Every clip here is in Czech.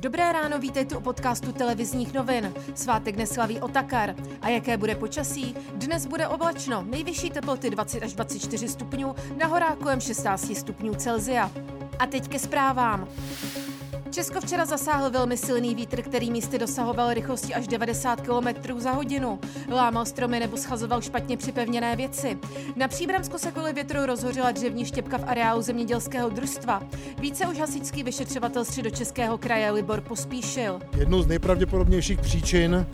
Dobré ráno, vítejte u podcastu televizních novin. Svátek neslaví Otakar. A jaké bude počasí? Dnes bude oblačno, nejvyšší teploty 20 až 24 stupňů, na horách kolem 16 stupňů Celzia. A teď ke zprávám. Česko včera zasáhl velmi silný vítr, který místy dosahoval rychlosti až 90 km za hodinu. Lámal stromy nebo schazoval špatně připevněné věci. Na Příbramsku se kvůli větru rozhořela dřevní štěpka v areálu zemědělského družstva. Více už hasičský vyšetřovatel středočeského kraje Libor pospíšil. Jednou z nejpravděpodobnějších příčin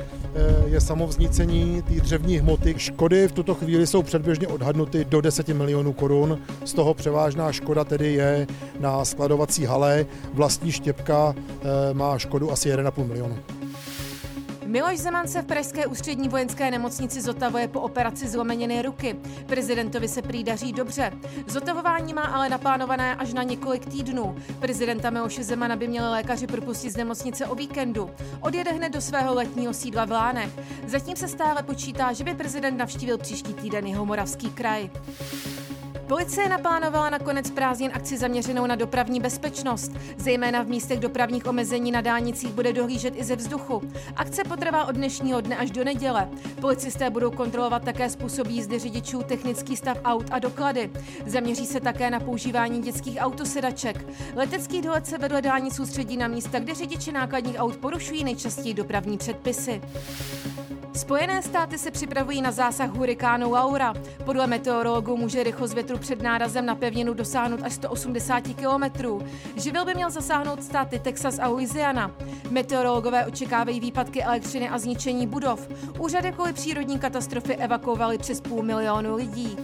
je samovznícení té dřevní hmoty. Škody v tuto chvíli jsou předběžně odhadnuty do 10 milionů korun. Z toho převážná škoda tedy je na skladovací hale. Vlastní štěpka Štěpka eh, má škodu asi 1,5 milionu. Miloš Zeman se v Pražské ústřední vojenské nemocnici zotavuje po operaci zlomeniny ruky. Prezidentovi se prý daří dobře. Zotavování má ale naplánované až na několik týdnů. Prezidenta Miloše Zemana by měli lékaři propustit z nemocnice o víkendu. Odjede hned do svého letního sídla v Lánech. Zatím se stále počítá, že by prezident navštívil příští týden jeho moravský kraj. Policie naplánovala na konec prázdnin akci zaměřenou na dopravní bezpečnost. Zejména v místech dopravních omezení na dálnicích bude dohlížet i ze vzduchu. Akce potrvá od dnešního dne až do neděle. Policisté budou kontrolovat také způsob jízdy řidičů, technický stav aut a doklady. Zaměří se také na používání dětských autosedaček. Letecký dolet se vedle dálnic soustředí na místa, kde řidiči nákladních aut porušují nejčastěji dopravní předpisy. Spojené státy se připravují na zásah hurikánu Laura. Podle meteorologů může rychlost větru před nárazem na pevninu dosáhnout až 180 km. Živel by měl zasáhnout státy Texas a Louisiana. Meteorologové očekávají výpadky elektřiny a zničení budov. Úřady kvůli přírodní katastrofy evakuovaly přes půl milionu lidí.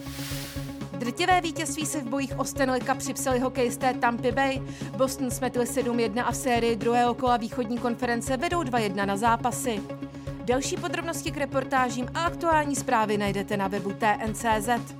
Drtivé vítězství se v bojích o Stanley Cup připsali hokejisté Tampa Bay. Boston smetli 7-1 a v sérii druhého kola východní konference vedou 2-1 na zápasy. Další podrobnosti k reportážím a aktuální zprávy najdete na webu TNCZ.